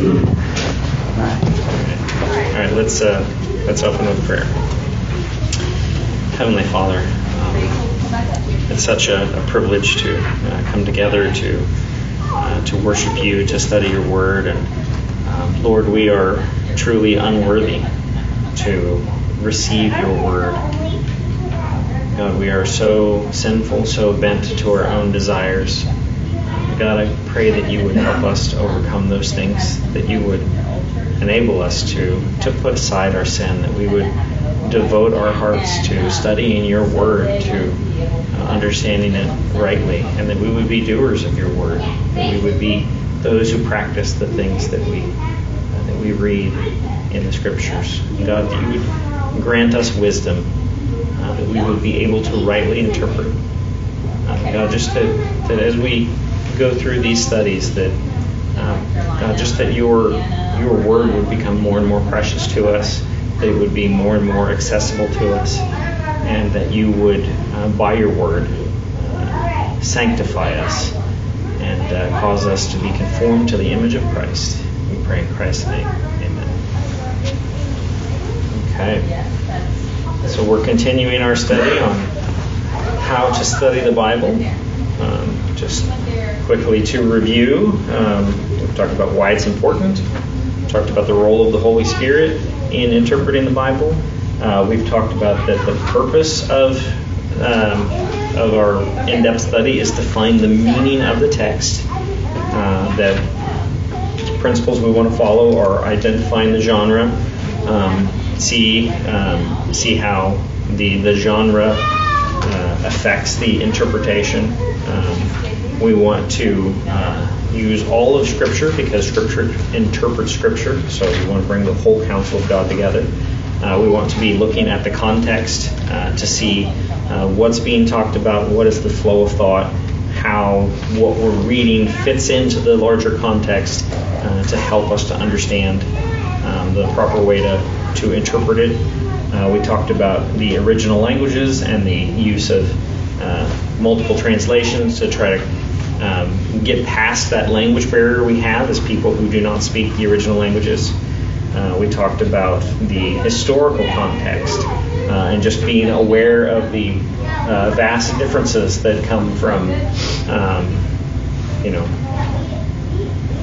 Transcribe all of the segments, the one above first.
All right, let's uh, let's open with prayer. Heavenly Father, um, it's such a, a privilege to uh, come together to uh, to worship you, to study your Word, and um, Lord, we are truly unworthy to receive your Word. God, we are so sinful, so bent to our own desires. God, I pray that you would help us to overcome those things, that you would enable us to, to put aside our sin, that we would devote our hearts to studying your word, to uh, understanding it rightly, and that we would be doers of your word, that we would be those who practice the things that we that we read in the scriptures. God, that you would grant us wisdom, uh, that we would be able to rightly interpret. Uh, God, just that, that as we go through these studies, that God, just that your your word would become more and more precious to us, that it would be more and more accessible to us, and that you would, uh, by your word, uh, sanctify us and uh, cause us to be conformed to the image of Christ. We pray in Christ's name. Amen. Okay. So we're continuing our study on how to study the Bible. Um, just quickly to review, um, we've talked about why it's important We talked about the role of the Holy Spirit in interpreting the Bible. Uh, we've talked about that the purpose of um, of our in-depth study is to find the meaning of the text. Uh, that principles we want to follow are identifying the genre, um, see um, see how the the genre uh, affects the interpretation. Um, we want to uh, use all of Scripture because Scripture interprets Scripture, so we want to bring the whole counsel of God together. Uh, we want to be looking at the context uh, to see uh, what's being talked about, what is the flow of thought, how what we're reading fits into the larger context uh, to help us to understand um, the proper way to, to interpret it. Uh, we talked about the original languages and the use of multiple translations to try to um, get past that language barrier we have as people who do not speak the original languages. Uh, we talked about the historical context uh, and just being aware of the uh, vast differences that come from, um, you know,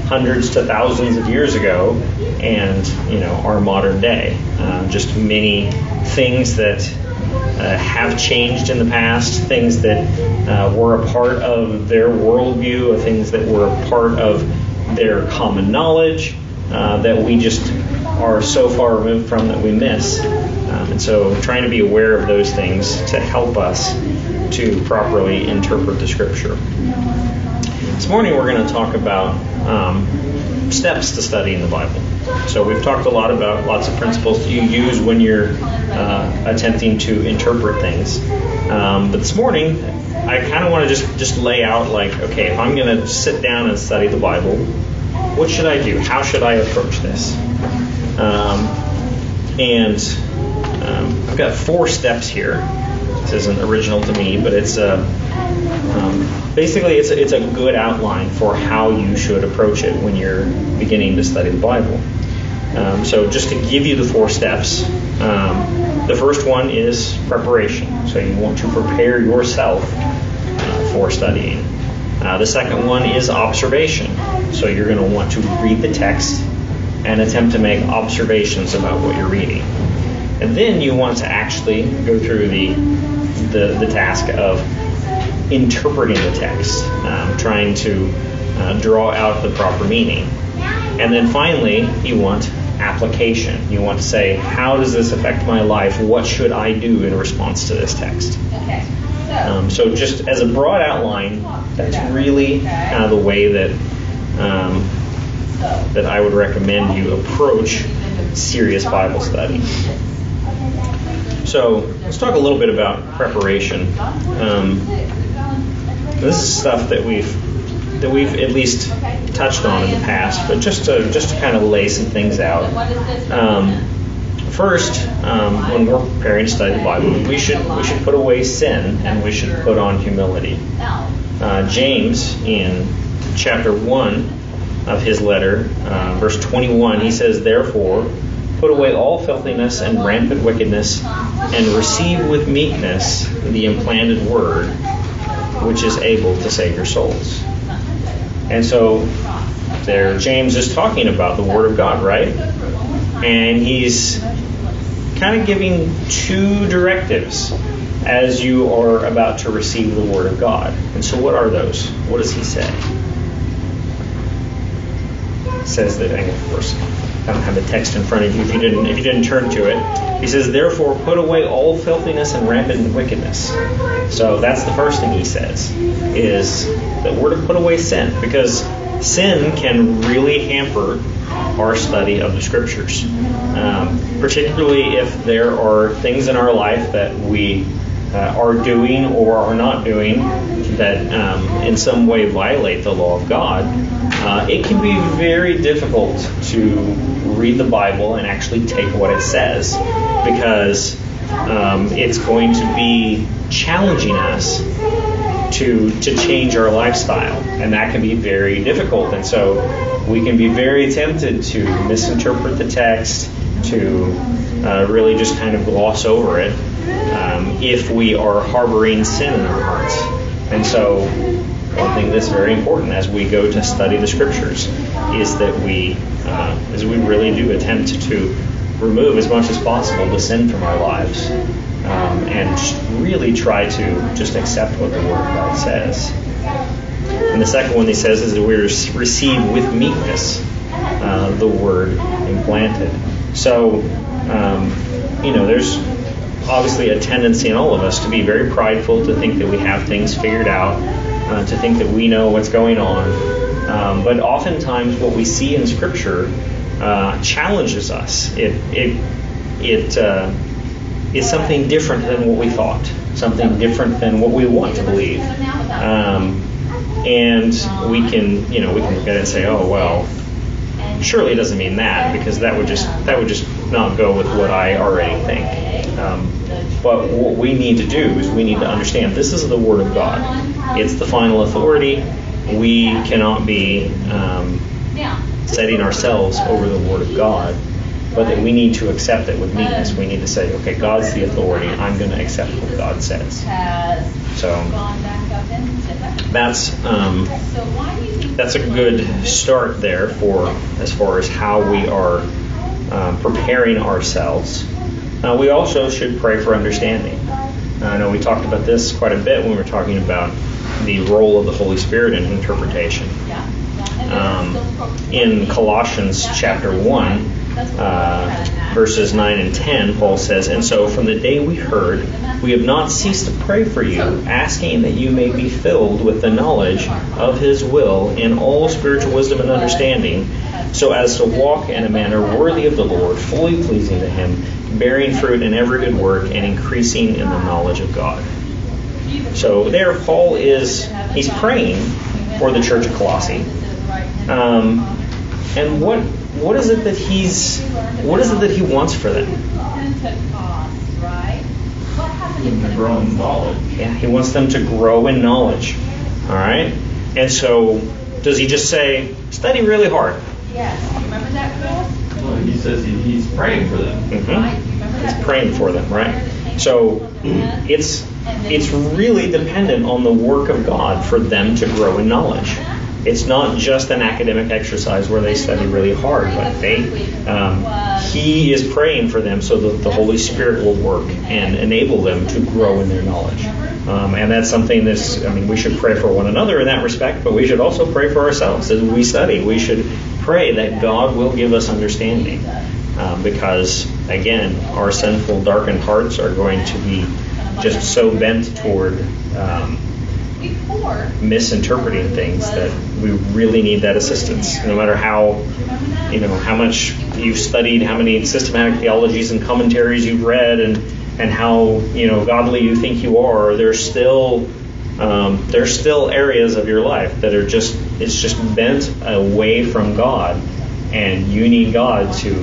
hundreds to thousands of years ago and, you know, our modern day. Uh, just many things that uh, have changed in the past, things that uh, were a part of their worldview, things that were a part of their common knowledge uh, that we just are so far removed from that we miss. Um, and so trying to be aware of those things to help us to properly interpret the scripture. This morning we're going to talk about um, steps to studying the Bible. So we've talked a lot about lots of principles that you use when you're uh, attempting to interpret things. Um, but this morning, I kind of want to just just lay out like, okay, if I'm going to sit down and study the Bible, what should I do? How should I approach this? Um, and um, I've got four steps here. This isn't original to me, but it's a um, basically it's a, it's a good outline for how you should approach it when you're beginning to study the Bible. Um, so just to give you the four steps, um, the first one is preparation. So you want to prepare yourself uh, for studying. Uh, the second one is observation. So you're going to want to read the text and attempt to make observations about what you're reading. And then you want to actually go through the the, the task of interpreting the text, um, trying to uh, draw out the proper meaning. And then finally, you want application. You want to say, how does this affect my life? What should I do in response to this text? Okay. Um, so, just as a broad outline, that's really kind of the way that um, that I would recommend you approach serious Bible study. So, let's talk a little bit about preparation. Um, this is stuff that we've that we've at least touched on in the past, but just to just to kind of lay some things out. Um, first, um, when we're preparing to study the Bible, we should we should put away sin and we should put on humility. Uh, James in chapter one of his letter, uh, verse 21, he says, Therefore, put away all filthiness and rampant wickedness, and receive with meekness the implanted word, which is able to save your souls. And so, there, James is talking about the Word of God, right? And he's kind of giving two directives as you are about to receive the Word of God. And so, what are those? What does he say? Says that, of course, I don't have the text in front of you if you didn't if you didn't turn to it. He says, therefore, put away all filthiness and rampant wickedness. So that's the first thing he says is that we're to put away sin because sin can really hamper our study of the scriptures, um, particularly if there are things in our life that we uh, are doing or are not doing that um, in some way violate the law of God, uh, it can be very difficult to read the Bible and actually take what it says because um, it's going to be challenging us to to change our lifestyle, and that can be very difficult. And so we can be very tempted to misinterpret the text, to uh, really just kind of gloss over it um, if we are harboring sin in our hearts. And so, one thing that's very important as we go to study the scriptures is that we, uh, is we really do attempt to remove as much as possible the sin from our lives, um, and really try to just accept what the Word of God says. And the second one he says is that we receive with meekness uh, the Word implanted. So, um, you know, there's obviously a tendency in all of us to be very prideful, to think that we have things figured out, uh, to think that we know what's going on. Um, but oftentimes, what we see in Scripture uh, challenges us. It it it uh, is something different than what we thought, something different than what we want to believe. Um, and we can, you know, we can look at it and say, oh well, surely it doesn't mean that because that would just that would just not go with what I already think. Um, but what we need to do is we need to understand this is the Word of God. It's the final authority. We cannot be um, setting ourselves over the Word of God, but that we need to accept it with meekness. We need to say, okay, God's the authority. I'm going to accept what God says. So that's um, that's a good start there for as far as how we are um, preparing ourselves. Uh, we also should pray for understanding. Uh, I know we talked about this quite a bit when we were talking about the role of the Holy Spirit in interpretation. Um, in Colossians chapter 1, uh, verses 9 and 10, Paul says, And so from the day we heard, we have not ceased to pray for you, asking that you may be filled with the knowledge of His will in all spiritual wisdom and understanding, so as to walk in a manner worthy of the Lord, fully pleasing to Him, bearing fruit in every good work, and increasing in the knowledge of God. So there, Paul is he's praying for the church of Colossae. Um, and what what is it that he's what is it that he wants for them? Grow in knowledge. Yeah, he wants them to grow in knowledge. All right. And so, does he just say, study really hard? Yes. Do you remember that Well, he says he, he's praying for them. Mm-hmm. He's praying for them, right? So it's it's really dependent on the work of God for them to grow in knowledge. It's not just an academic exercise where they study really hard, but they um, he is praying for them so that the Holy Spirit will work and enable them to grow in their knowledge. Um, and that's something that's I mean we should pray for one another in that respect, but we should also pray for ourselves as we study. We should pray that God will give us understanding. Um, because again, our sinful, darkened hearts are going to be just so bent toward um, misinterpreting things that we really need that assistance. No matter how, you know, how much you've studied, how many systematic theologies and commentaries you've read, and and how you know godly you think you are, there's still um, there's still areas of your life that are just it's just bent away from God, and you need God to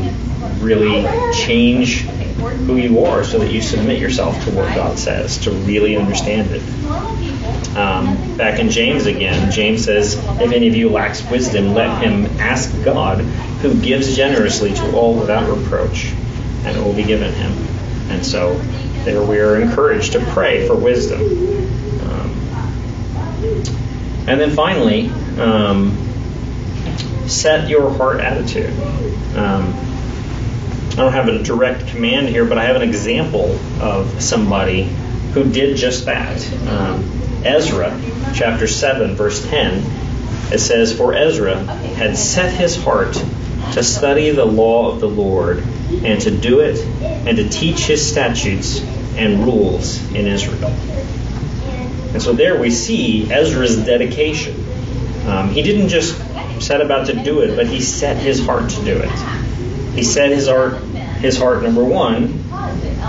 really change who you are so that you submit yourself to what God says to really understand it. Um, back in James again, James says, If any of you lacks wisdom, let him ask God, who gives generously to all without reproach, and it will be given him. And so there we are encouraged to pray for wisdom. And then finally, um, set your heart attitude. Um, I don't have a direct command here, but I have an example of somebody who did just that. Um, Ezra, chapter 7, verse 10, it says, For Ezra had set his heart to study the law of the Lord and to do it and to teach his statutes and rules in Israel. And so there we see Ezra's dedication. Um, he didn't just set about to do it, but he set his heart to do it. He set his heart, his heart number one,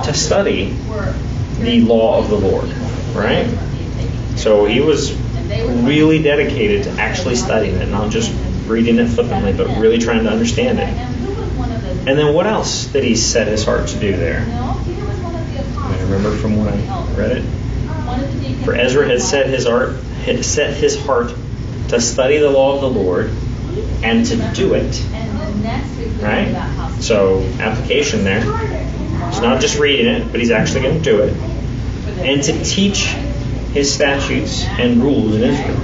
to study the law of the Lord, right? So he was really dedicated to actually studying it, not just reading it flippantly, but really trying to understand it. And then what else did he set his heart to do there? I remember from when I read it. For Ezra had set his heart, had set his heart to study the law of the Lord and to do it. Right? So application there. He's not just reading it, but he's actually going to do it. And to teach his statutes and rules in Israel.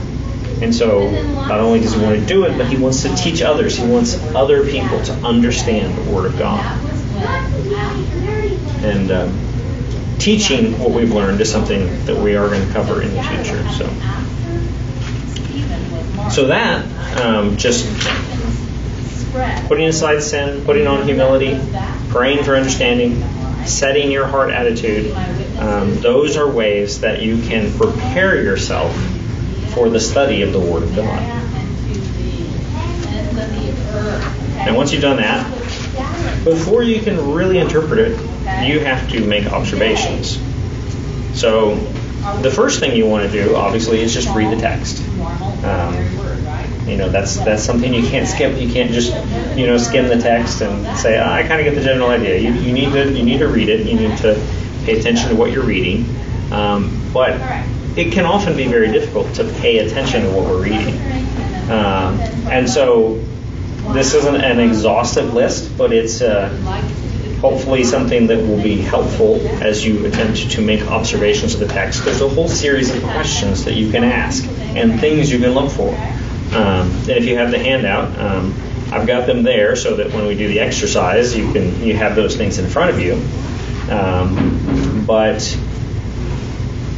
And so, not only does he want to do it, but he wants to teach others. He wants other people to understand the Word of God. And um, teaching what we've learned is something that we are going to cover in the future. So, so that um, just putting aside sin, putting on humility, praying for understanding, setting your heart attitude, um, those are ways that you can prepare yourself for the study of the Word of God. And once you've done that, before you can really interpret it, you have to make observations. So, the first thing you want to do, obviously, is just read the text. Um, you know, that's that's something you can't skip. You can't just you know skim the text and say, oh, I kind of get the general idea. You, you need to you need to read it. You need to pay attention to what you're reading. Um, but it can often be very difficult to pay attention to what we're reading. Um, and so this isn't an exhaustive list, but it's uh, hopefully something that will be helpful as you attempt to make observations of the text. There's a whole series of questions that you can ask and things you can look for. Um, and if you have the handout, um, I've got them there so that when we do the exercise, you can you have those things in front of you. Um, but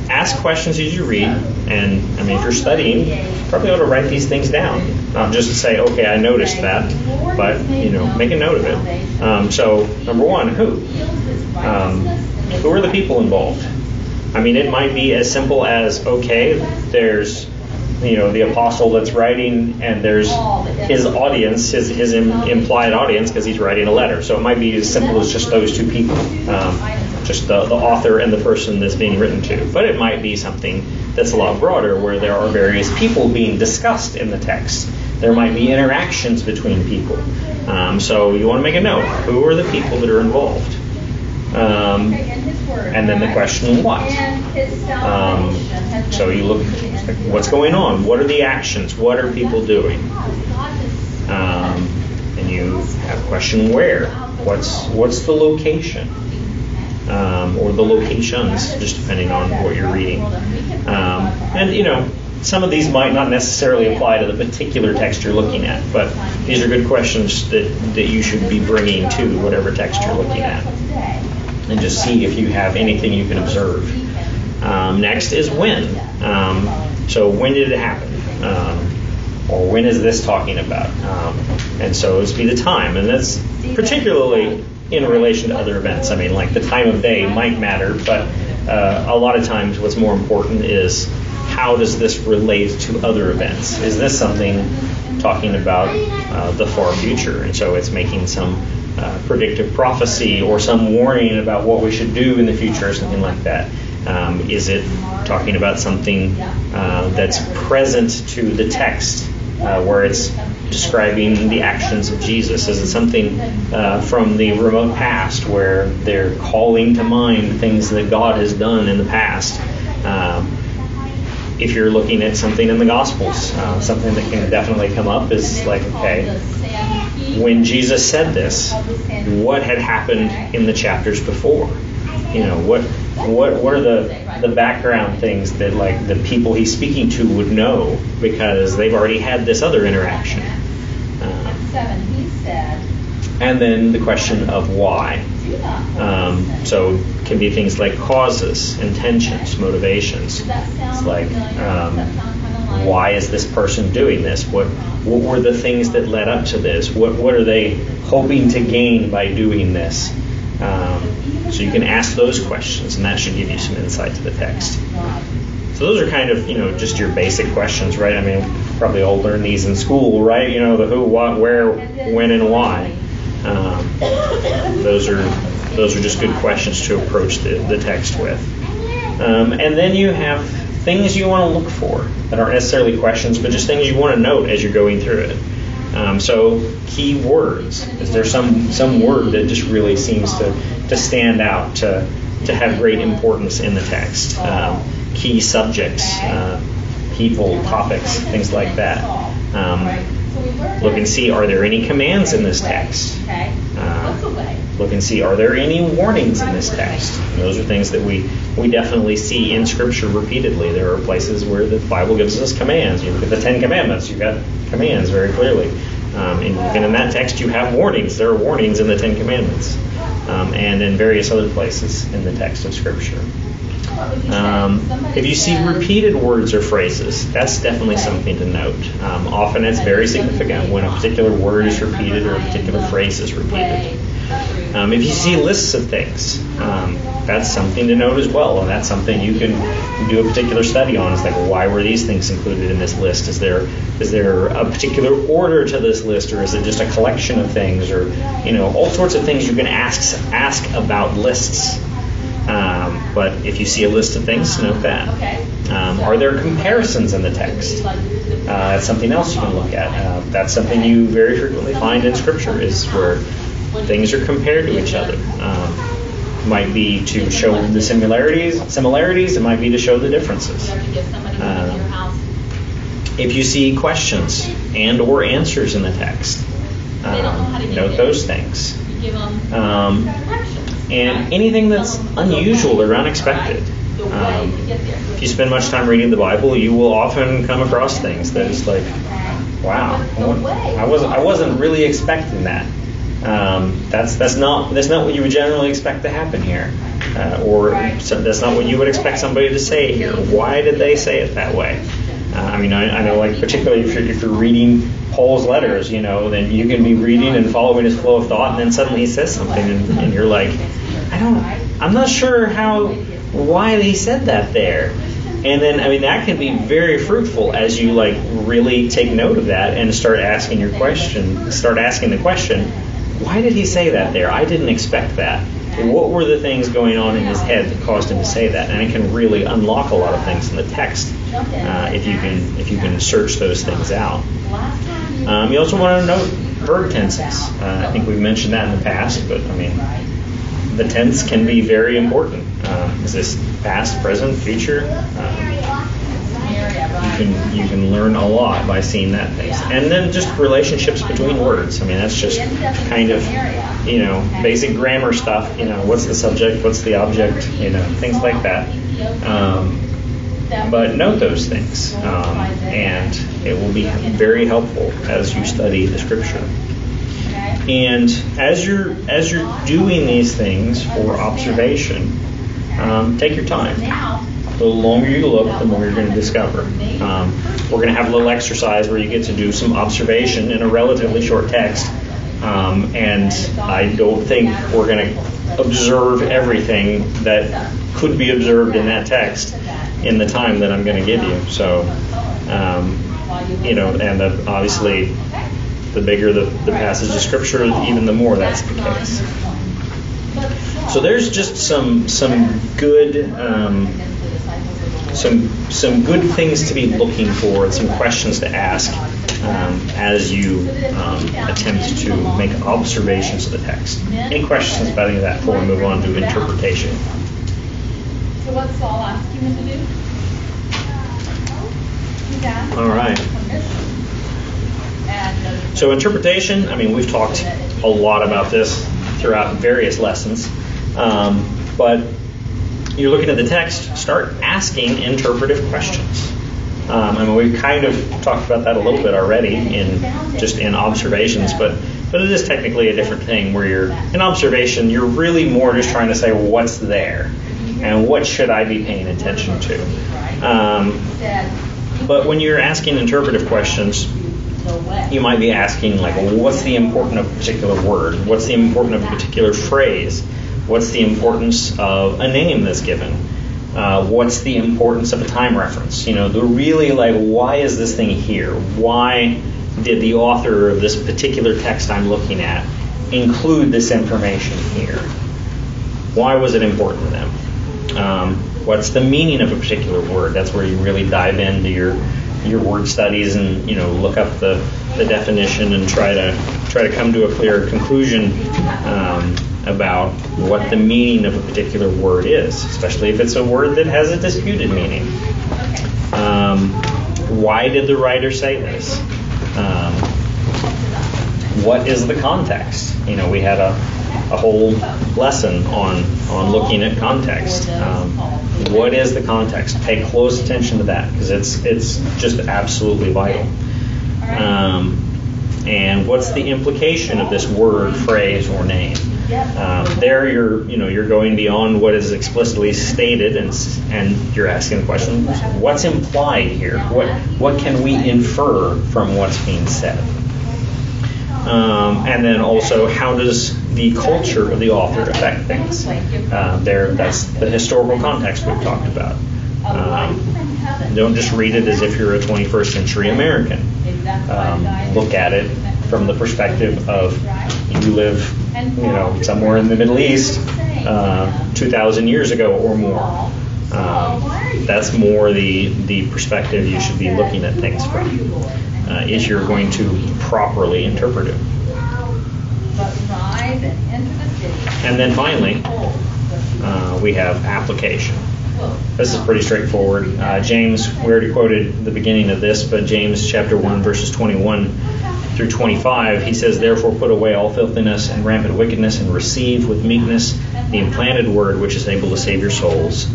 ask questions as you read, and I mean, if you're studying, you probably ought to write these things down. Not just to say, okay, I noticed that, but you know, make a note of it. Um, so, number one, who? Um, who are the people involved? I mean, it might be as simple as, okay, there's you know the apostle that's writing and there's his audience his, his implied audience because he's writing a letter so it might be as simple as just those two people um, just the, the author and the person that's being written to but it might be something that's a lot broader where there are various people being discussed in the text there might be interactions between people um, so you want to make a note who are the people that are involved um, and then the question what um, so you look what's going on? What are the actions? What are people doing? Um, and you have question where? What's what's the location? Um, or the locations, just depending on what you're reading. Um, and you know, some of these might not necessarily apply to the particular text you're looking at, but these are good questions that, that you should be bringing to whatever text you're looking at. And just see if you have anything you can observe. Um, next is when. Um, so when did it happen? Um, or when is this talking about? Um, and so it's be the time, and that's particularly in relation to other events. I mean, like the time of day might matter, but uh, a lot of times what's more important is how does this relate to other events? Is this something talking about uh, the far future? And so it's making some uh, predictive prophecy or some warning about what we should do in the future or something like that. Um, is it talking about something uh, that's present to the text, uh, where it's describing the actions of Jesus? Is it something uh, from the remote past, where they're calling to mind things that God has done in the past? If you're looking at something in the Gospels, uh, something that can definitely come up is like, okay, when Jesus said this, what had happened in the chapters before? You know, what what what are the the background things that like the people he's speaking to would know because they've already had this other interaction. Uh, and then the question of why. Um, so it can be things like causes, intentions, motivations. It's like um, why is this person doing this? What what were the things that led up to this? What what are they hoping to gain by doing this? Um, so you can ask those questions, and that should give you some insight to the text. So those are kind of you know just your basic questions, right? I mean, probably all learn these in school, right? You know the who, what, where, when, and why. Um, those are those are just good questions to approach the, the text with. Um, and then you have things you want to look for that aren't necessarily questions, but just things you want to note as you're going through it. Um, so key words. Is there some some word that just really seems to, to stand out to to have great importance in the text? Um, key subjects, uh, people, topics, things like that. Look and see are there any commands in this text? Uh, look and see are there any warnings in this text? And those are things that we, we definitely see in Scripture repeatedly. There are places where the Bible gives us commands. You look at the Ten Commandments, you've got commands very clearly. Um, and even in that text, you have warnings. There are warnings in the Ten Commandments um, and in various other places in the text of Scripture. Um, if you see repeated words or phrases, that's definitely something to note. Um, often it's very significant when a particular word is repeated or a particular phrase is repeated. Um, if you see lists of things, um, that's something to note as well, and that's something you can do a particular study on. It's like, why were these things included in this list? Is there is there a particular order to this list, or is it just a collection of things, or you know, all sorts of things you can ask ask about lists. But if you see a list of things, note that. Um, are there comparisons in the text? Uh, that's something else you can look at. Uh, that's something you very frequently find in Scripture is where things are compared to each other. Um, might be to show the similarities. Similarities. It might be to show the differences. Uh, if you see questions and or answers in the text, um, note those things. Um, and anything that's unusual or unexpected. Um, if you spend much time reading the Bible, you will often come across things that is like, wow, I wasn't I wasn't really expecting that. Um, that's that's not that's not what you would generally expect to happen here, uh, or so that's not what you would expect somebody to say here. Why did they say it that way? Uh, I mean, I, I know like particularly if you're, if you're reading Paul's letters, you know, then you can be reading and following his flow of thought, and then suddenly he says something, and, and you're like, I don't, I'm not sure how, why he said that there. And then, I mean, that can be very fruitful as you like really take note of that and start asking your question, start asking the question, why did he say that there? I didn't expect that. What were the things going on in his head that caused him to say that? And it can really unlock a lot of things in the text uh, if you can if you can search those things out. Um, you also want to note verb tenses. Uh, I think we've mentioned that in the past, but I mean, the tense can be very important. Uh, is this past, present, future? Um, you can you can learn a lot by seeing that things, and then just relationships between words. I mean, that's just kind of you know basic grammar stuff. You know, what's the subject, what's the object, you know, things like that. Um, but note those things, um, and it will be very helpful as you study the scripture. And as you're as you're doing these things for observation, um, take your time. The longer you look, the more you're going to discover. Um, we're going to have a little exercise where you get to do some observation in a relatively short text. Um, and I don't think we're going to observe everything that could be observed in that text in the time that I'm going to give you. So, um, you know, and the, obviously, the bigger the, the passage of scripture, even the more that's the case. So there's just some some good um, some some good things to be looking for and some questions to ask um, as you um, attempt to make observations of the text. Any questions about any of that before we move on to interpretation? So what's Saul asking him to do? Yeah. All right. So interpretation, I mean, we've talked a lot about this throughout various lessons, um, but you're looking at the text, start asking interpretive questions. Um, I mean, we've kind of talked about that a little bit already in just in observations, but but it is technically a different thing where you're in observation, you're really more just trying to say what's there and what should I be paying attention to. Um, but when you're asking interpretive questions, you might be asking like, well, what's the importance of a particular word? What's the importance of a particular phrase? What's the importance of a name that's given? Uh, what's the importance of a time reference? You know, the really like, why is this thing here? Why did the author of this particular text I'm looking at include this information here? Why was it important to them? Um, what's the meaning of a particular word? That's where you really dive into your your word studies and you know look up the, the definition and try to try to come to a clear conclusion um, about what the meaning of a particular word is, especially if it's a word that has a disputed meaning. Um, why did the writer say this? Um, what is the context? You know, we had a, a whole lesson on on looking at context. Um, what is the context? Pay close attention to that because it's it's just absolutely vital. Um, and what's the implication of this word, phrase, or name? Um, there, you're you know you're going beyond what is explicitly stated, and and you're asking the question: What's implied here? What what can we infer from what's being said? Um, and then also, how does the culture of the author affect things? Uh, there, that's the historical context we've talked about. Um, don't just read it as if you're a 21st century American. Um, look at it from the perspective of you live, you know, somewhere in the Middle East, uh, 2,000 years ago or more. Um, that's more the the perspective you should be looking at things from. Uh, if you're going to properly interpret it. And then finally, uh, we have application. This is pretty straightforward. Uh, James, we already quoted the beginning of this, but James chapter 1, verses 21 through 25, he says, Therefore put away all filthiness and rampant wickedness, and receive with meekness the implanted word which is able to save your souls.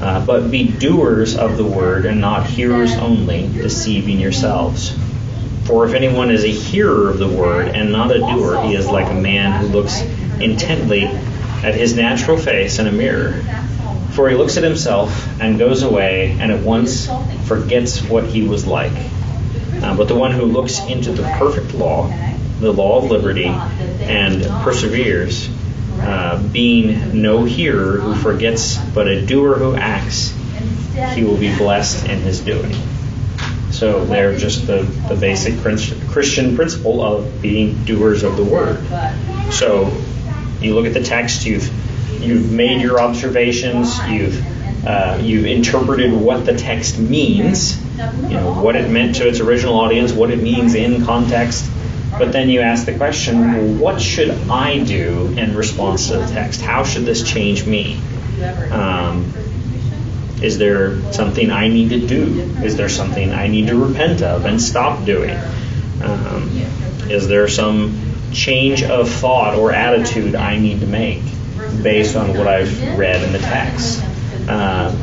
Uh, but be doers of the word and not hearers only, deceiving yourselves. For if anyone is a hearer of the word and not a doer, he is like a man who looks intently at his natural face in a mirror. For he looks at himself and goes away and at once forgets what he was like. Uh, but the one who looks into the perfect law, the law of liberty, and perseveres, uh, being no hearer who forgets, but a doer who acts, he will be blessed in his doing. So they're just the, the basic Christian principle of being doers of the word. So you look at the text, you've you've made your observations, you've uh, you've interpreted what the text means, you know what it meant to its original audience, what it means in context. But then you ask the question, what should I do in response to the text? How should this change me? Um, is there something I need to do? Is there something I need to repent of and stop doing? Um, is there some change of thought or attitude I need to make based on what I've read in the text? Uh,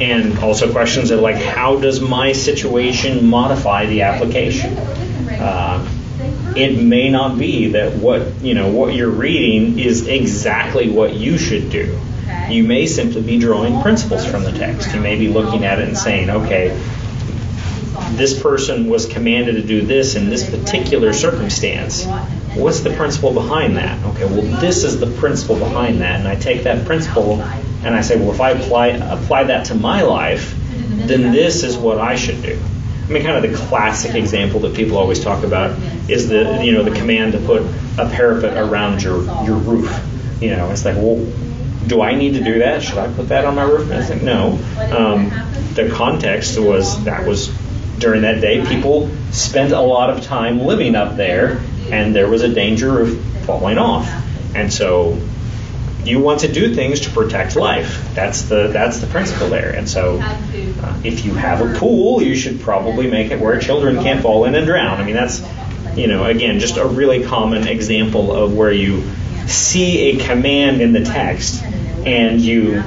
and also questions of like, how does my situation modify the application? Uh, it may not be that what you know what you're reading is exactly what you should do. You may simply be drawing principles from the text. You may be looking at it and saying, okay, this person was commanded to do this in this particular circumstance. What's the principle behind that? Okay, well, this is the principle behind that, and I take that principle and I say, well, if I apply apply that to my life, then this is what I should do. I mean, kind of the classic example that people always talk about is the you know the command to put a parapet around your your roof. You know, it's like, well, do I need to do that? Should I put that on my roof? And I think no. Um, the context was that was during that day, people spent a lot of time living up there, and there was a danger of falling off. And so you want to do things to protect life. That's the that's the principle there. And so, uh, if you have a pool, you should probably make it where children can't fall in and drown. I mean, that's you know, again, just a really common example of where you see a command in the text and you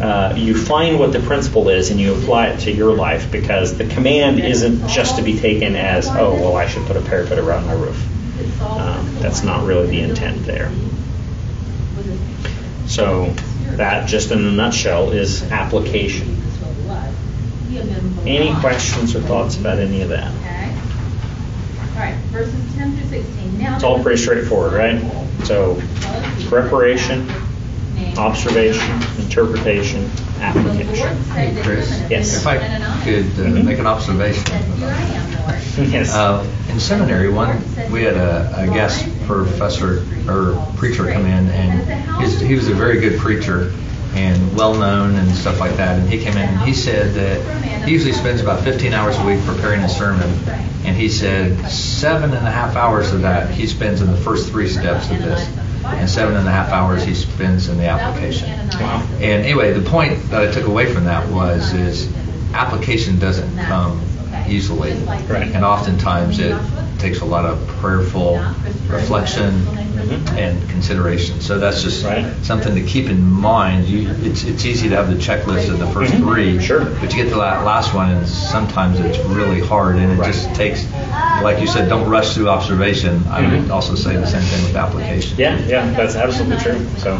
uh, you find what the principle is and you apply it to your life because the command isn't just to be taken as oh well I should put a parapet around my roof. Um, that's not really the intent there. So that just in a nutshell is application. Any questions or thoughts about any of that? All right, verses 10 through 16. Now It's all pretty straightforward, right? So preparation, observation, interpretation, application. Hey, Chris. Yes. If I could uh, Mhm. make an observation. Here I am, Lord. Yes. Uh, in seminary, one we had a, a guest professor or preacher come in, and he's, he was a very good preacher and well known and stuff like that. And he came in and he said that he usually spends about 15 hours a week preparing a sermon, and he said seven and a half hours of that he spends in the first three steps of this, and seven and a half hours he spends in the application. Wow. And anyway, the point that I took away from that was is application doesn't come easily, Right. and oftentimes it takes a lot of prayerful reflection and consideration. So that's just Right. something to keep in mind. You, it's it's easy to have the checklist of the 1st Mhm. three, Sure. but you get to that last one, and sometimes it's really hard, and it Right. just takes, like you said, don't rush through observation. I would Mhm. also say the same thing with application. Yeah, yeah, that's absolutely true. So,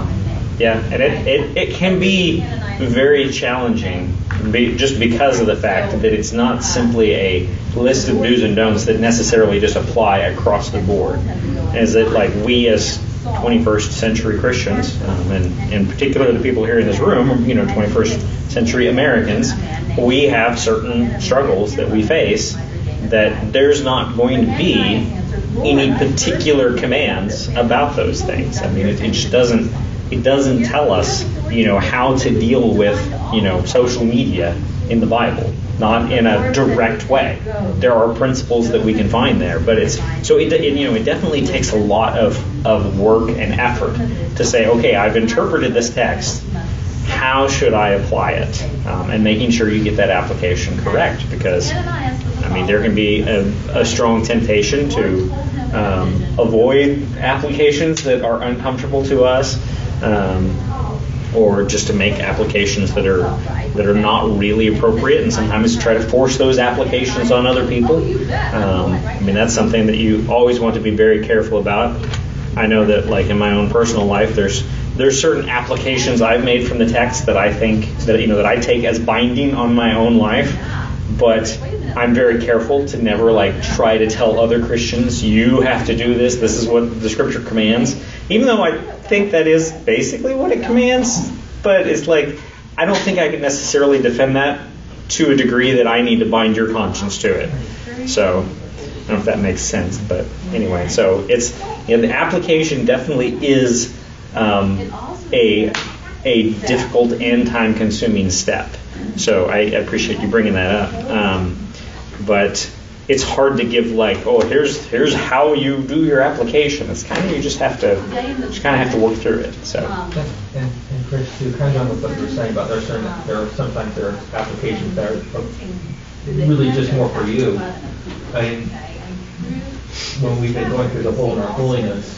yeah, and it, it, it can be very challenging be, just because of the fact that it's not simply a list of do's and don'ts that necessarily just apply across the board. Is that like we as 21st century Christians, um, and in particular the people here in this room, you know, 21st century Americans, we have certain struggles that we face that there's not going to be any particular commands about those things. I mean, it, it just doesn't it doesn't tell us, you know, how to deal with, you know, social media in the Bible, not in a direct way. There are principles that we can find there, but it's so it, it you know it definitely takes a lot of of work and effort to say, okay, I've interpreted this text. How should I apply it? Um, and making sure you get that application correct because I mean, there can be a, a strong temptation to um, avoid applications that are uncomfortable to us, um, or just to make applications that are that are not really appropriate, and sometimes try to force those applications on other people. Um, I mean, that's something that you always want to be very careful about. I know that, like in my own personal life, there's there's certain applications I've made from the text that I think that you know that I take as binding on my own life but I'm very careful to never like try to tell other Christians you have to do this. This is what the Scripture commands, even though I think that is basically what it commands. But it's like I don't think I can necessarily defend that to a degree that I need to bind your conscience to it. So I don't know if that makes sense, but anyway, so it's you know the application definitely is um, a a difficult and time consuming step. So I appreciate you bringing that up. Um, but it's hard to give like, oh, here's here's how you do your application. It's kind of you just have to just kind of have to work through it. So And, and and Chris, to kind of on with what you were saying about there are certain, there are sometimes there are applications that are really just more for you. I mean, when we've been going through the Hole in Our Holiness,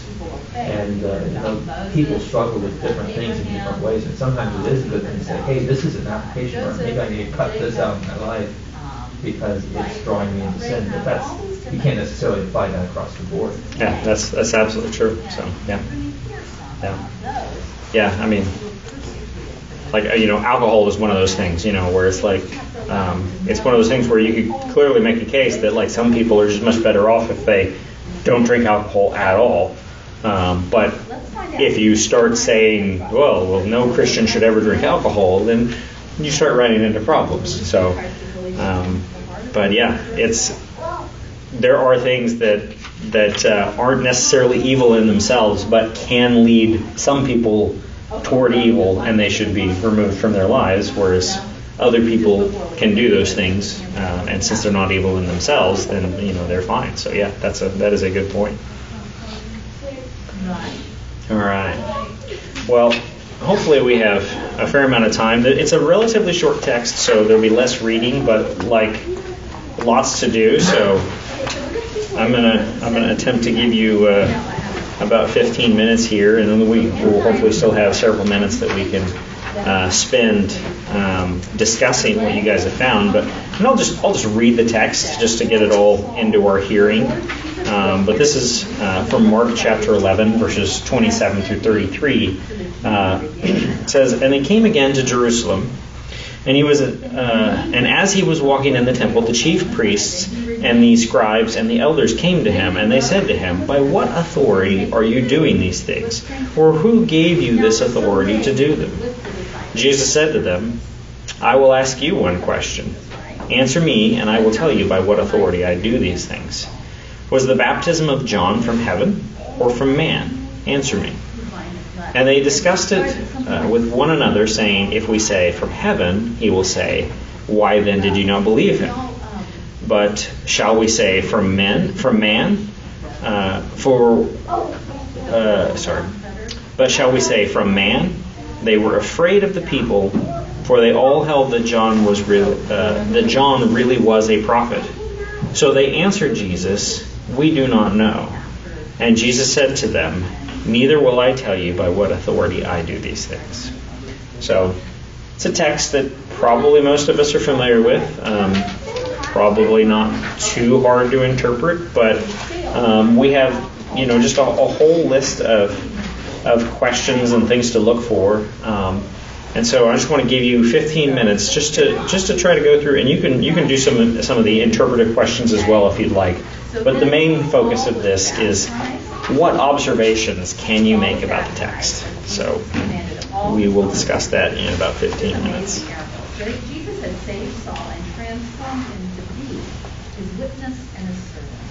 and uh, you know, people struggle with different things in different ways, and sometimes it is a good thing to say, hey, this is an application, or maybe I need to cut this out in my life because it's drawing me into sin. But that's you can't necessarily apply that across the board. yeah, that's that's absolutely true. So yeah, yeah, yeah. I mean, like uh, you know, alcohol is one of those things. You know, where it's like. Um, it's one of those things where you could clearly make a case that like some people are just much better off if they don't drink alcohol at all. Um, but if you start saying, well, well, no Christian should ever drink alcohol, then you start running into problems. So, um, but yeah, it's there are things that that uh, aren't necessarily evil in themselves, but can lead some people toward evil, and they should be removed from their lives. Whereas other people can do those things, uh, and since they're not evil in themselves, then you know they're fine. So yeah, that's a that is a good point. All right. Well, hopefully we have a fair amount of time. It's a relatively short text, so there'll be less reading, but like lots to do. So I'm gonna I'm gonna attempt to give you uh, about 15 minutes here, and then we will hopefully still have several minutes that we can uh, spend um, discussing what you guys have found. But and I'll just I'll just read the text just to get it all into our hearing. Um, but this is uh, from Mark chapter 11, verses 27 through 33. Uh, says, And they came again to Jerusalem. And he was, uh, and as he was walking in the temple, the chief priests and the scribes and the elders came to him, and they said to him, By what authority are you doing these things? Or who gave you this authority to do them? Jesus said to them, I will ask you one question. Answer me, and I will tell you by what authority I do these things. Was the baptism of John from heaven or from man? Answer me. And they discussed it uh, with one another, saying, If we say from heaven, he will say, Why then did you not believe him? But shall we say from men, from man? Uh, for uh, sorry. But shall we say from man? They were afraid of the people, for they all held that John was really, uh, that John really was a prophet. So they answered Jesus, "We do not know." And Jesus said to them, "Neither will I tell you by what authority I do these things." So it's a text that probably most of us are familiar with. Um, probably not too hard to interpret, but um, we have you know just a, a whole list of of questions and things to look for. Um, and so I just want to give you 15 minutes just to just to try to go through, and you can you can do some some of the interpretive questions as well if you'd like. But the main focus of this is what observations can you make about the text. So we will discuss that in about 15 minutes. Jesus had saved Saul and transformed him to be his witness and his servant.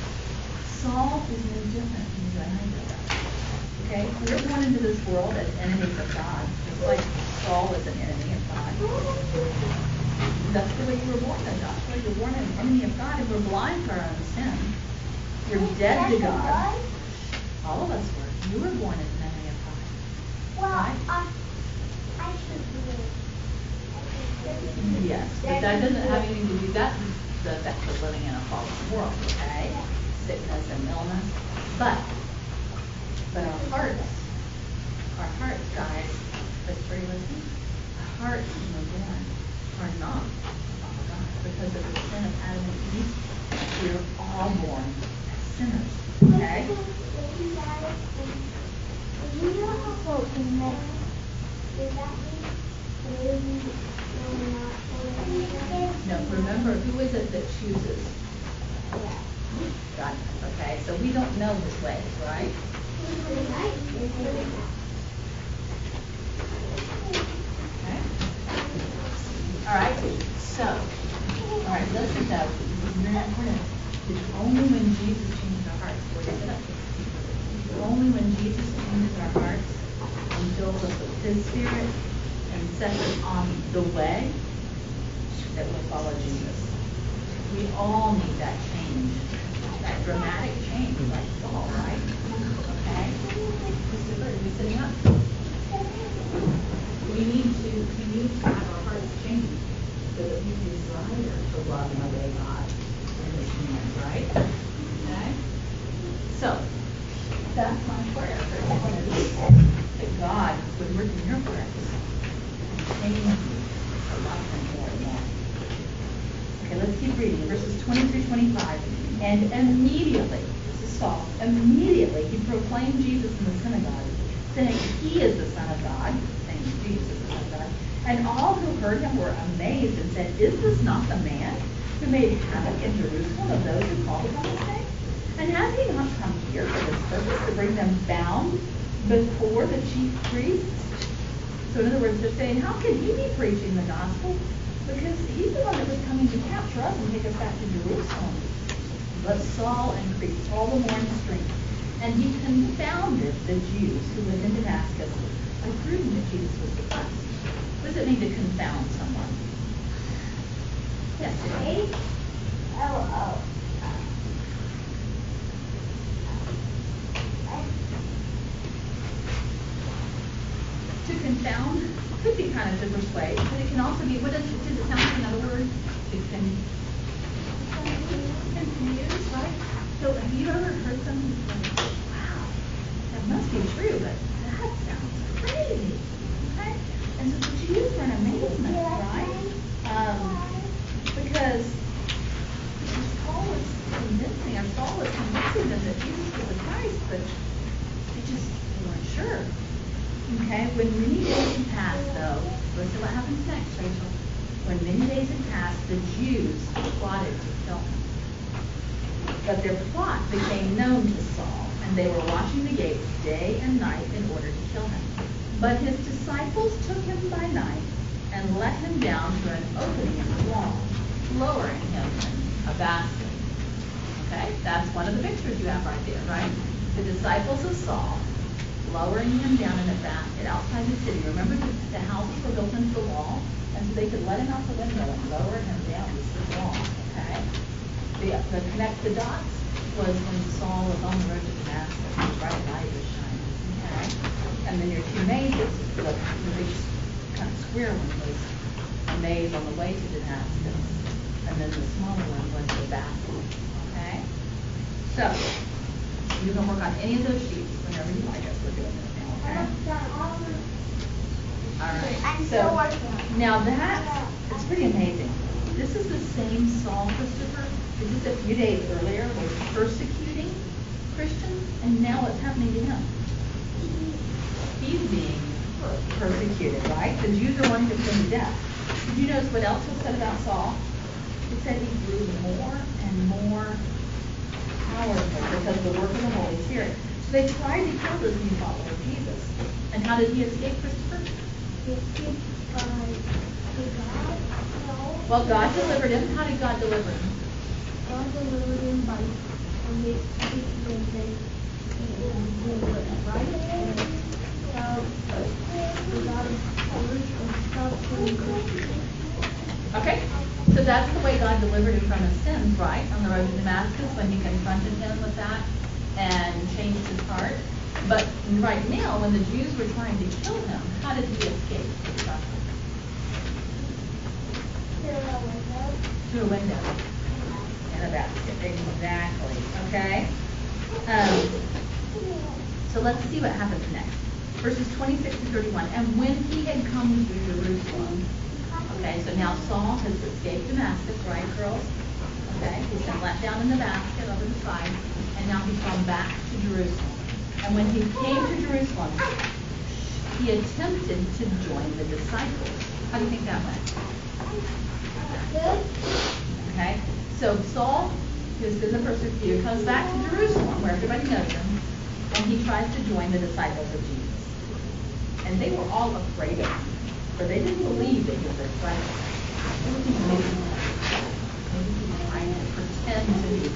Saul is no different you and I Okay? We're born into this world as enemies of God, just like Saul was an enemy of God. That's the way you were born, and that's why you're born an enemy of God, and we're blind to our own sin. You're dead to God. All of us were. You were born as an enemy of God. Right? I should be. Yes, but that doesn't have anything to do, that's the effects of living in a fallen world, okay? Sickness and illness. But but our hearts, our hearts, guys, Christopher, you listening? Our hearts, when we're born, are not of God because of the sin of Adam and Eve. We are all born as sinners. Okay? No, remember, who is it that chooses? God. Okay, so we don't know his ways, right? Okay. All right. So, all right. Listen though. Only when Jesus changes our hearts. It's only when Jesus changes our hearts and fills us with His Spirit and sets us on the way that we'll follow Jesus. We all need that change, that dramatic change, like Saul, right? Okay? Are sitting up? We need to, we need to have our hearts changed so that we desire to love and obey God and right? Okay? So, that's my prayer for one of these, that God would work in your hearts and change you love Him more and more. Okay, let's keep reading. Verses 23, 25. And immediately, this is Saul, immediately he proclaimed Jesus in the synagogue, saying, He is the Son of God, saying Jesus is the Son of God. And all who heard him were amazed and said, Is this not the man who made havoc in Jerusalem of those who called upon his name? And has he not come here for this purpose, to bring them bound before the chief priests? So in other words, they're saying, how can he be preaching the gospel? Because he's the one that was coming to capture us and take us back to Jerusalem. But Saul increased all the more in strength, and he confounded the Jews who lived in Damascus by proving that Jesus was the Christ. What does it mean to confound someone? Yes. To confound could be kind of to persuade, but it can also be, what does, does it sound like another word? It can, confuse, right? So have you ever heard something like, wow, that must be true, but that sounds crazy, okay? And so the Jews were in amazement, right? Um, because Paul was convincing, or Saul was convincing them that Jesus was the Christ, but they just weren't sure. Okay, when many days had passed, though, listen what happens next, Rachel. When many days had passed, the Jews plotted to kill him. But their plot became known to Saul, and they were watching the gates day and night in order to kill him. But his disciples took him by night and let him down through an opening in the wall, lowering him in a basket. Okay, that's one of the pictures you have right there, right? The disciples of Saul lowering him down in a basket outside the city. Remember, the, the houses were built into the wall, and so they could let him out the window and lower him down this wall. Okay. The, the connect the dots was when Saul was on the road to Damascus, the bright light was shining. Okay. And then your two mazes, the, the big kind of square one was a maze on the way to Damascus, and then the smaller one was the basket. Okay. So you can work on any of those sheets whenever you like us. We're doing this now. Okay. All right. So now that it's pretty amazing. This is the same Saul Christopher. who just a few days earlier was persecuting Christians, and now what's happening to him? He's being persecuted, right? The Jews are wanting to put him to death. Did you notice what else was said about Saul? It said he grew more and more powerful because of the work of the Holy Spirit. So they tried to kill this new follower of Jesus. And how did he escape, Christopher? He escaped by God. No. Well, God delivered him. How did God deliver him? God delivered him by from the they right? Okay, so that's the way God delivered him from his sins, right? On the road to Damascus when he confronted him with that and changed his heart. But right now, when the Jews were trying to kill him, how did he escape? Through a window Through a window. in a basket. Exactly. Okay. Um, so let's see what happens next. Verses 26 to 31. And when he had come to Jerusalem, okay, so now Saul has escaped Damascus, right, girls? Okay, he's been let down in the basket over the side, and now he's gone back to Jerusalem. And when he came to Jerusalem, he attempted to join the disciples. How do you think that went? Okay, so Saul, who's been the persecutor, comes back to Jerusalem, where everybody knows him, and he tries to join the disciples of Jesus. And they were all afraid of him, for they didn't believe he was. They maybe he's trying to pretend to be,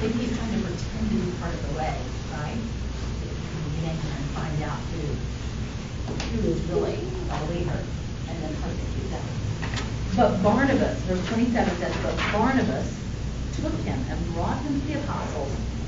maybe he's trying to pretend to be part of the way, right? In there and find out who, who is really a leader, and then persecute them. But Barnabas, verse 27 says, But Barnabas took him and brought him to the apostles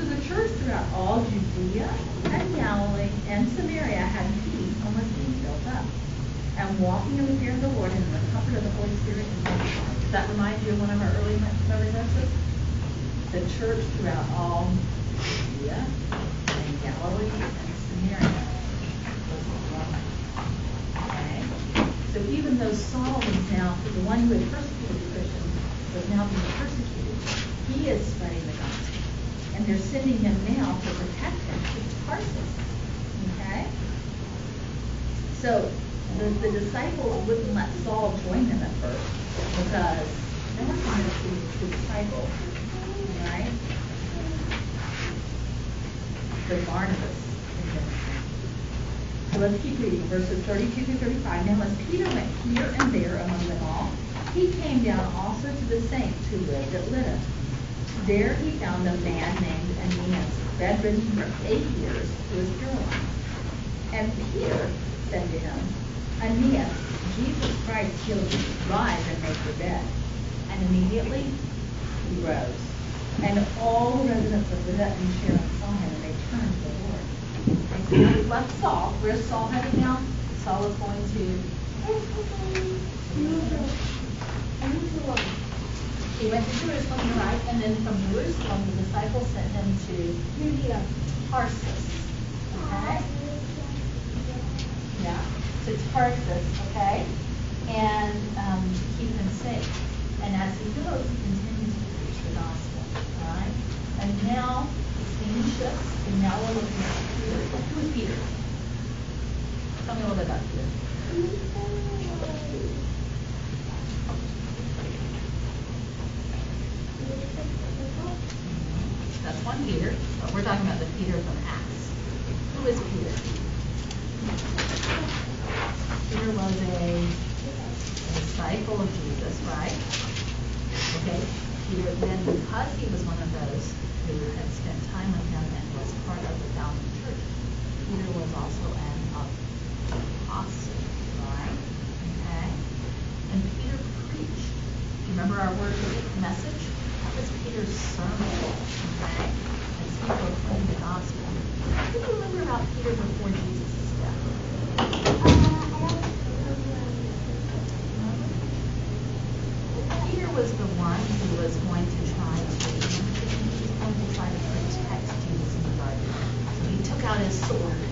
So the church throughout all Judea and Galilee and Samaria had peace and was being built up. And walking in the fear of the Lord and in the comfort of the Holy Spirit and Does that remind you of one of our early verses? The church throughout all Judea and Galilee and Samaria was growing. Okay? So even though Saul was now, the one who had persecuted the Christians, was now being persecuted, he is spreading the gospel and they're sending him now to protect him to Tarsus. Okay? So the, the disciples wouldn't let Saul join them at first because they were trying to see the disciples, right? But Barnabas so let's keep reading verses 32 through 35. Now as Peter went here and there among them all, He came down also to the saints who lived at Lydda. There he found a man named Aeneas, bedridden for eight years, who was paralyzed. And Peter said to him, Aeneas, Jesus Christ healed you. Rise and make your bed. And immediately he rose. And all the residents of Lydda and Sharon saw him, and they turned to the Lord. And so we've left Saul. Where's Saul heading now? Saul is going to he went to Jerusalem, you're right, and then from Jerusalem, the disciples sent him to Tarsus. Okay? Yeah, to Tarsus, okay? And um, to keep him safe. And as he goes, he continues to preach the gospel. All right? And now the scene shifts, and now we're looking at Peter. Who is Peter? Tell me a little bit about Peter. That's one Peter, but we're talking about the Peter from Acts. Who is Peter? Peter was a, a disciple of Jesus, right? Okay. Peter then, because he was one of those who had spent time with him and was part of the founding church, Peter was also an apostle, right? Okay. And Peter preached. Do you remember our word message? Was Peter's sermon, okay? As he proclaimed the gospel. What do you remember about Peter before Jesus' death? Peter was the one who was going to try to, he was going to try to protect Jesus in the garden. So he took out his sword.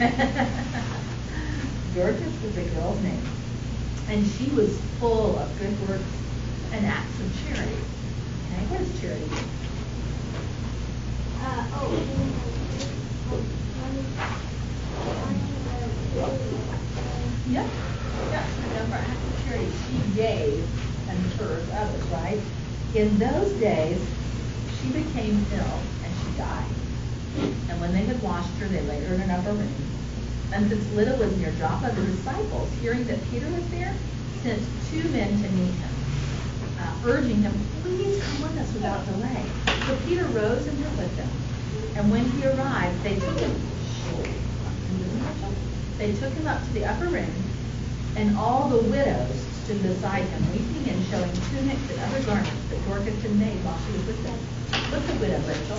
Dorcas. Was a girl's name, and she was full of good works and acts of charity. Okay, what is charity? Uh, oh. Yep, yep, remember, acts of charity, she gave and served others, right? In those days, she became ill and she died. And when they had washed her, they laid her in an upper room. And since Lydda was near Joppa, the disciples, hearing that Peter was there, sent two men to meet him, uh, urging him, please come with us without delay. So Peter rose and went with them. And when he arrived, they took him, they took him up to the upper room, and all the widows stood beside him, weeping and showing tunics and other garments that Dorcas had made while she was with them. What's a widow, Rachel?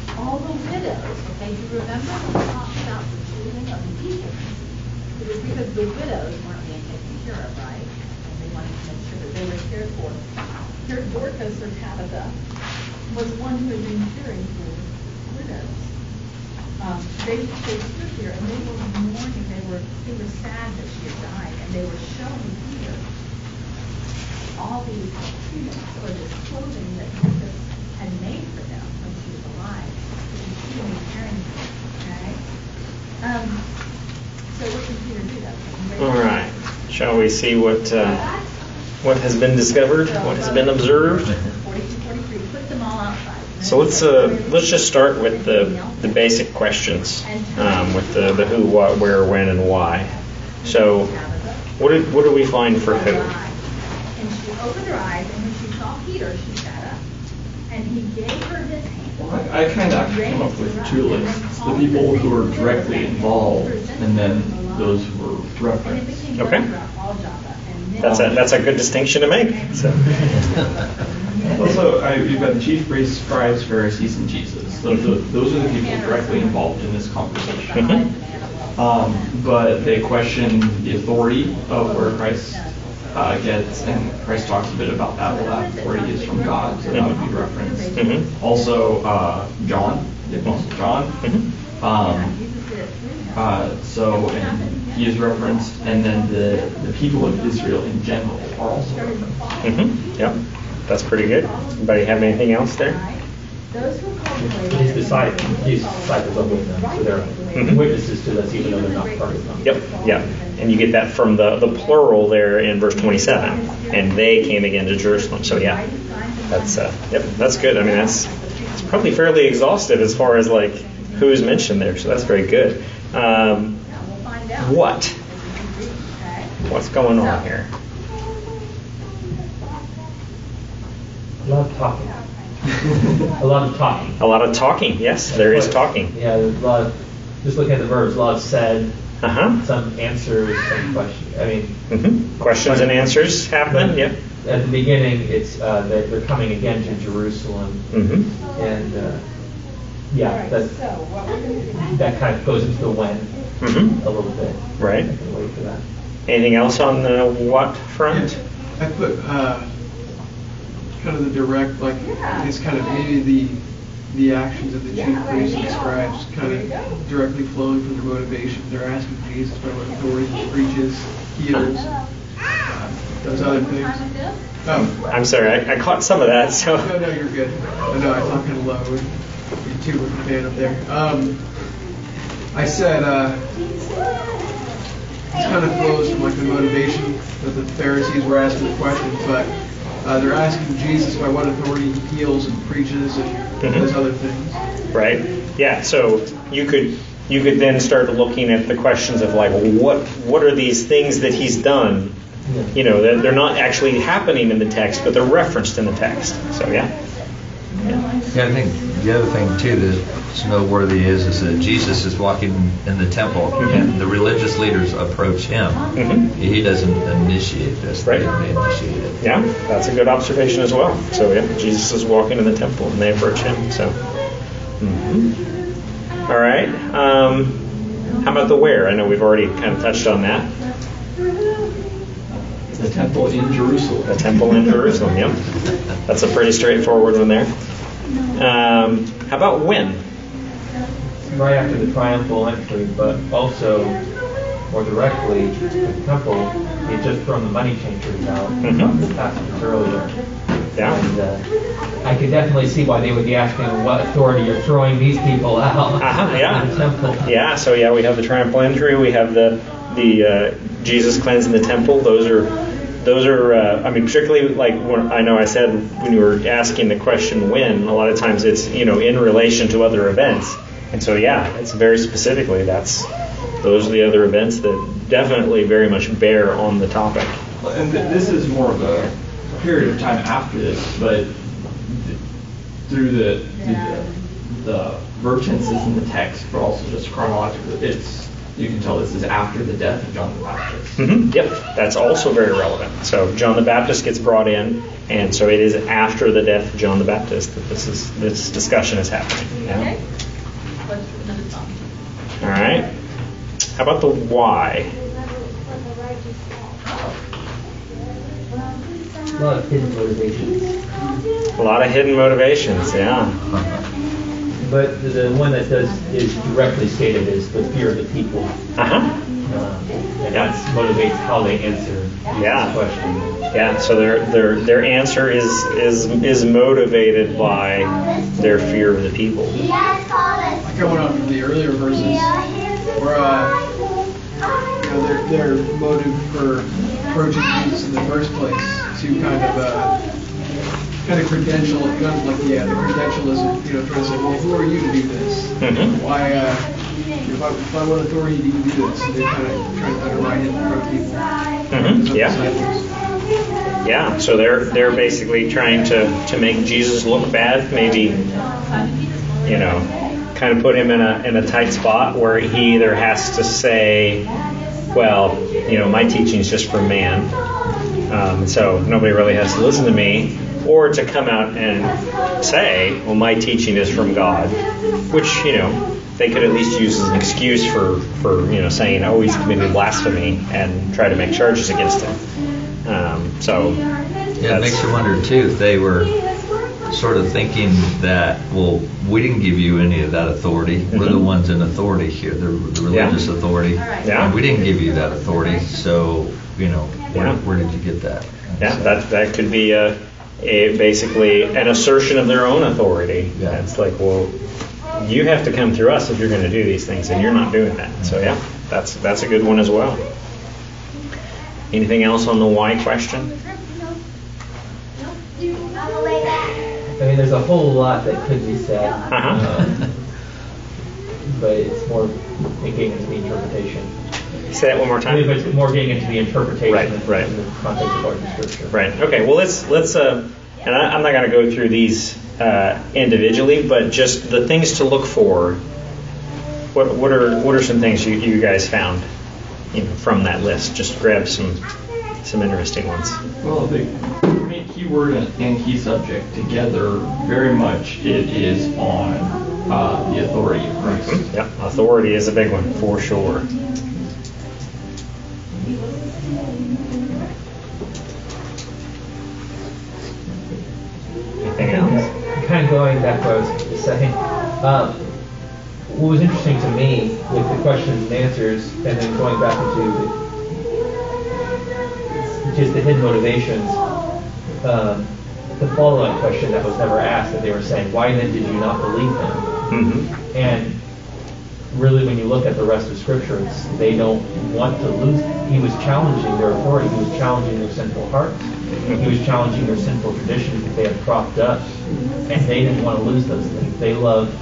all the widows, okay, you remember when we talked about the choosing of the people. It was because the widows weren't being taken care of, right? And they wanted to make sure that they were cared for. Here Dorcas or Tabitha was one who had been caring for widows. Um, they, they stood here and they were mourning, they were, they were sad that she had died, and they were showing Peter all these treatments or this clothing that Dorcas had made for them when she was alive. She caring for them, okay? Um, so what can Peter do though? All right. Shall we see what uh, what has been discovered? What has been observed? 42, 43, put them all outside. So let's uh, let's just start with the the basic questions, um, with the the who, what, where, when, and why. So, what did what do we find for who? And she opened her eyes, and when she saw Peter, she up. And he gave her his hand. Well, I, I kind of came up with two lists: the people who are directly involved, and then those who were And referenced. Okay. throughout all Joppa. And then- That's a that's a good distinction to make. So, Also, I, you've got the chief priests, scribes, Pharisees, and Jesus. Those, are- those are the people directly involved in this conversation. Mhm. Um, but they question the authority of where Christ uh, gets, and Christ talks a bit about that. Well, that authority is from God, so that would be referenced. Mhm. Also, uh, John, the Apostle John. Mhm. Um, Jesus did it through him. uh, so, and he is referenced, and then the, the people of Israel in general are also referenced. hmm yep, that's pretty good. Anybody have anything else there? His the disciples, Spirit his follow disciples are with them, so they're Mhm. witnesses to this, even though they're not part of them. Yep, yeah. And you get that from the, the plural there in verse 27. And they came again to Jerusalem. So, yeah, that's, uh, yep, that's good. I mean, that's it's probably fairly exhaustive as far as like who's mentioned there. So, that's very good. Um, Now, we'll find out. what? What's going on here? A lot talking. A lot of talking. A lot of talking. Yes, there is talking. Yeah, there's a lot of, just looking at the verbs, a lot of said, Uh huh. some answers, some questions. I mean, hmm Questions and answers happening. Yep. at the beginning, it's, uh, that they're coming again to Jerusalem. hmm And, uh, yeah, that, that kind of goes into the when hmm a little bit. Right. I can wait for that. Anything else on the what front? I put uh, kind of the direct, like, it's kind of maybe the the actions of the chief priests and scribes kind of directly flowing from their motivation. They're asking Jesus by what authority he preaches, heals, uh, does other things. Oh, I'm sorry, I, I caught some of that. So. no, no, you're good. I know I talk kind of low. You two with the fan up there. Um, I said uh, it kind of flows from like the motivation that the Pharisees were asking the question, but uh, they're asking Jesus by what authority he heals and preaches and Mhm. does other things. right? Yeah. So you could you could then start looking at the questions of like, what what are these things that he's done? You know, they're, they're not actually happening in the text, but they're referenced in the text. So yeah. Yeah, I think the other thing too that's noteworthy is is that Jesus is walking in the temple and the religious leaders approach him. Mhm. He doesn't initiate this; Right. they, initiate it. Yeah, that's a good observation as well. So yeah, Jesus is walking in the temple and they approach him. So. mhm. All right. Um, how about the where? I know we've already kind of touched on that. The temple in Jerusalem. The temple in Jerusalem. Yep. That's a pretty straightforward one there. Um, how about when? right after the triumphal entry, but also more directly, the temple, he had just thrown the money changers out, mm the passages earlier. Yeah. And uh, I could definitely see why they would be asking what authority you're throwing these people out. Uh-huh, yeah. the temple. Yeah, so yeah, we have the triumphal entry, we have the the uh, Jesus cleansing the temple. Those are those are uh, I mean particularly like when I know I said when you were asking the question when a lot of times it's you know in relation to other events. And so yeah, it's very specifically that's those are the other events that definitely very much bear on the topic. And th- this is more of a period of time after this, but th- through the, the, the verb tenses in the text, but also just chronologically, it's, you can tell this is after the death of John the Baptist. Mm-hmm. Yep, that's also very relevant. So John the Baptist gets brought in, and so it is after the death of John the Baptist that this is this discussion is happening. Yeah? Okay. All right. How about the why? A lot of hidden motivations. A lot of hidden motivations, yeah. Uh-huh. But the, the one that does is directly stated is the fear of the people. Uh huh. Um, and that motivates how they answer Yeah. this question. Yeah, so their their their answer is is is motivated by their fear of the people. Like going on from the earlier verses, where uh, you know, their their motive for approaching Jesus in the first place to kind of uh, kind of credential, kind of like yeah, the credentialism, you know, trying to say, well, who are you to do this? Mhm. Why, uh, if I, if I want authority to do this, and they're kind of trying to undermine it in front of people. Mhm, yeah. Disciples. Yeah, so they're they're basically trying to to make Jesus look bad, maybe you know, kind of put him in a in a tight spot where he either has to say, well, you know, my teaching is just for man, um, so nobody really has to listen to me, or to come out and say, well, my teaching is from God, which you know they could at least use as an excuse for for you know saying, oh, he's committed blasphemy and try to make charges against him. Um, so Yeah, it makes you wonder too if they were sort of thinking that, well, we didn't give you any of that authority. We're the Mhm. ones in authority here, the, the religious Yeah. authority. Yeah. And we didn't give you that authority, so, you know, where, Yeah. where did you get that? Yeah, So- that that could be a, a basically an assertion of their own authority. Yeah. It's like, well, you have to come through us if you're going to do these things, and you're not doing that. So yeah, that's that's a good one as well. Anything else on the why question? I mean, there's a whole lot that could be said. Uh-huh. um, but it's more getting into the interpretation. Say that one more time. mean, but it's more getting into the interpretation Right, in- right. in the context of our scripture. Right. Okay. Well, let's let's. Uh, and I, I'm not going to go through these uh, individually, but just the things to look for. What what are what are some things you, you guys found, you know, from that list? Just grab some some interesting ones. Well, the main keyword and and key subject together, very much it is on uh, the authority of Christ. Yep. Authority is a big one for sure. Anything else? Kind of going back to what I was saying. Um, what was interesting to me with the questions and answers, and then going back into the, just the hidden motivations, um, the follow-on question that was never asked, that they were saying, why then did you not believe them? Mm-hmm. And really, when you look at the rest of Scripture, it's, they don't want to lose. He was challenging their authority. He was challenging their sinful hearts. He was challenging their sinful traditions that they had propped up, and they didn't want to lose those things. They loved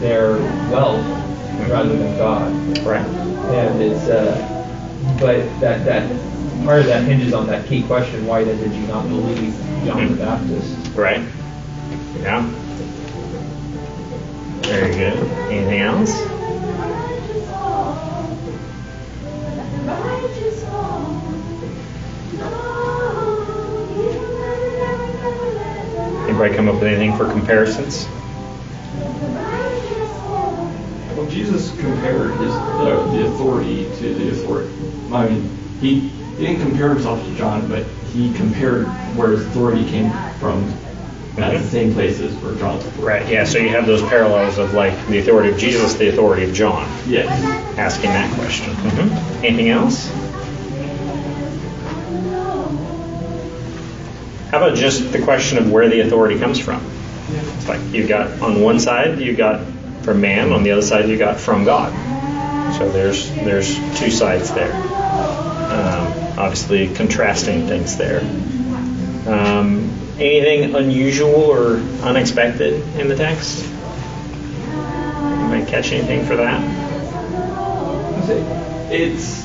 their wealth rather than God. Right. And it's, uh, but that that part of that hinges on that key question: Why then did you not believe John the Baptist? Right. Yeah. Very good. Anything else? Anybody come up with anything for comparisons? Well, Jesus compared his uh, the authority to the authority. I mean, he, he didn't compare himself to John, but he compared where his authority came from at the same places where authority. Right. Yeah. So you have those parallels of like the authority of Jesus, the authority of John. Yes. Asking that question. hmm Anything else? How about just the question of where the authority comes from? It's like you've got on one side you've got from man, on the other side you've got from God. So there's there's two sides there. Um, obviously contrasting things there. Um, anything unusual or unexpected in the text? Anybody catch anything for that? It's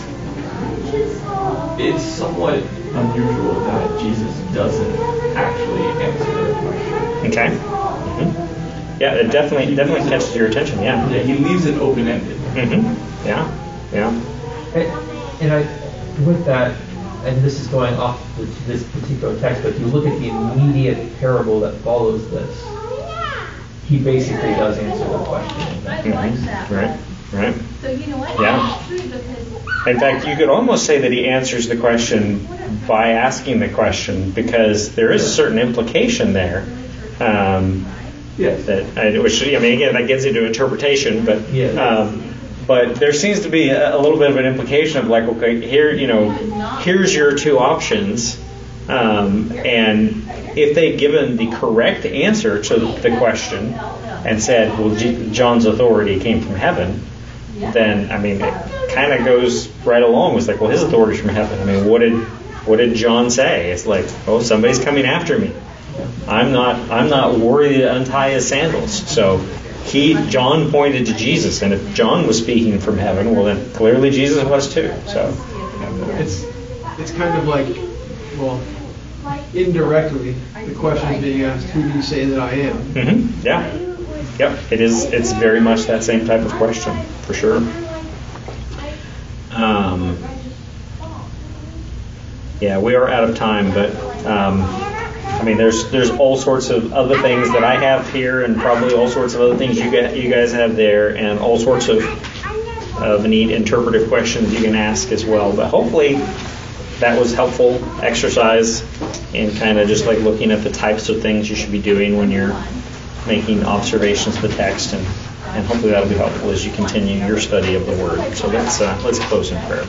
it's somewhat unusual that Jesus doesn't actually answer their question. Okay. hmm Yeah, it definitely definitely catches your attention. Yeah, Yeah. he leaves it open-ended. Mm-hmm. Yeah. Yeah. And, and I, with that, and this is going off the, this particular text, but if you look at the immediate parable that follows this, he basically does answer the question. Mhm. Right. Right. So you know what? Yeah. It's true because. In fact, you could almost say that he answers the question by asking the question because there is a certain implication there. Um, Yes. that I, which I mean, again, that gets into interpretation, but Yeah. um, but there seems to be a, a little bit of an implication of like, okay, here, you know, here's your two options, um, and if they'd given the correct answer to the question and said, well, J- John's authority came from heaven, then I mean, it kind of goes right along with like, well, his authority's from heaven. I mean, what did what did John say? It's like, oh, somebody's coming after me. I'm not I'm not worthy to untie his sandals. So he John pointed to Jesus, and if John was speaking from heaven, well then clearly Jesus was too. So It's, it's kind of like, well, indirectly, the question is being asked, who do you say that I am? hmm yeah, yep, it is. It's very much that same type of question for sure. Um, yeah, we are out of time, but um, I mean, there's there's all sorts of other things that I have here, and probably all sorts of other things you get you guys have there, and all sorts of of neat interpretive questions you can ask as well. But hopefully, that was helpful exercise in kind of just like looking at the types of things you should be doing when you're making observations of the text, and and hopefully that'll be helpful as you continue your study of the Word. So let's uh, let's close in prayer.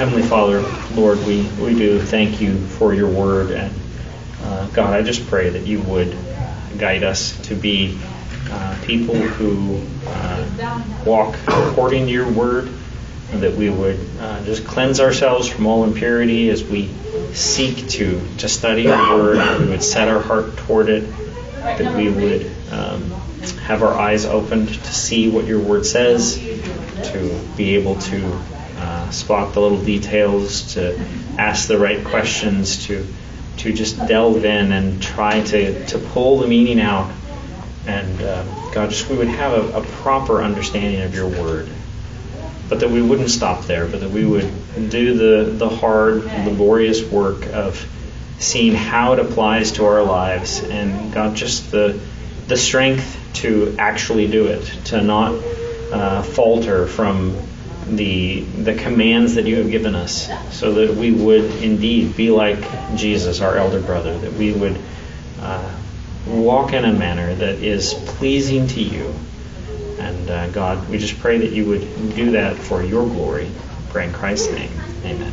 Heavenly Father, Lord, we, we do thank you for your word. And uh, God, I just pray that you would guide us to be uh, people who uh, walk according to your word, and that we would uh, just cleanse ourselves from all impurity as we seek to, to study your word, we would set our heart toward it, that we would um, have our eyes opened to see what your word says, to be able to uh, spot the little details, to ask the right questions, to to just delve in and try to, to pull the meaning out. And uh, God, just we would have a, a proper understanding of your word. But that we wouldn't stop there, but that we would do the, the hard, laborious work of seeing how it applies to our lives. And God, just the, the strength to actually do it, to not uh, falter from the the commands that you have given us, so that we would indeed be like Jesus, our elder brother, that we would uh, walk in a manner that is pleasing to you. And uh, God, we just pray that you would do that for your glory. Pray in Christ's name. Amen.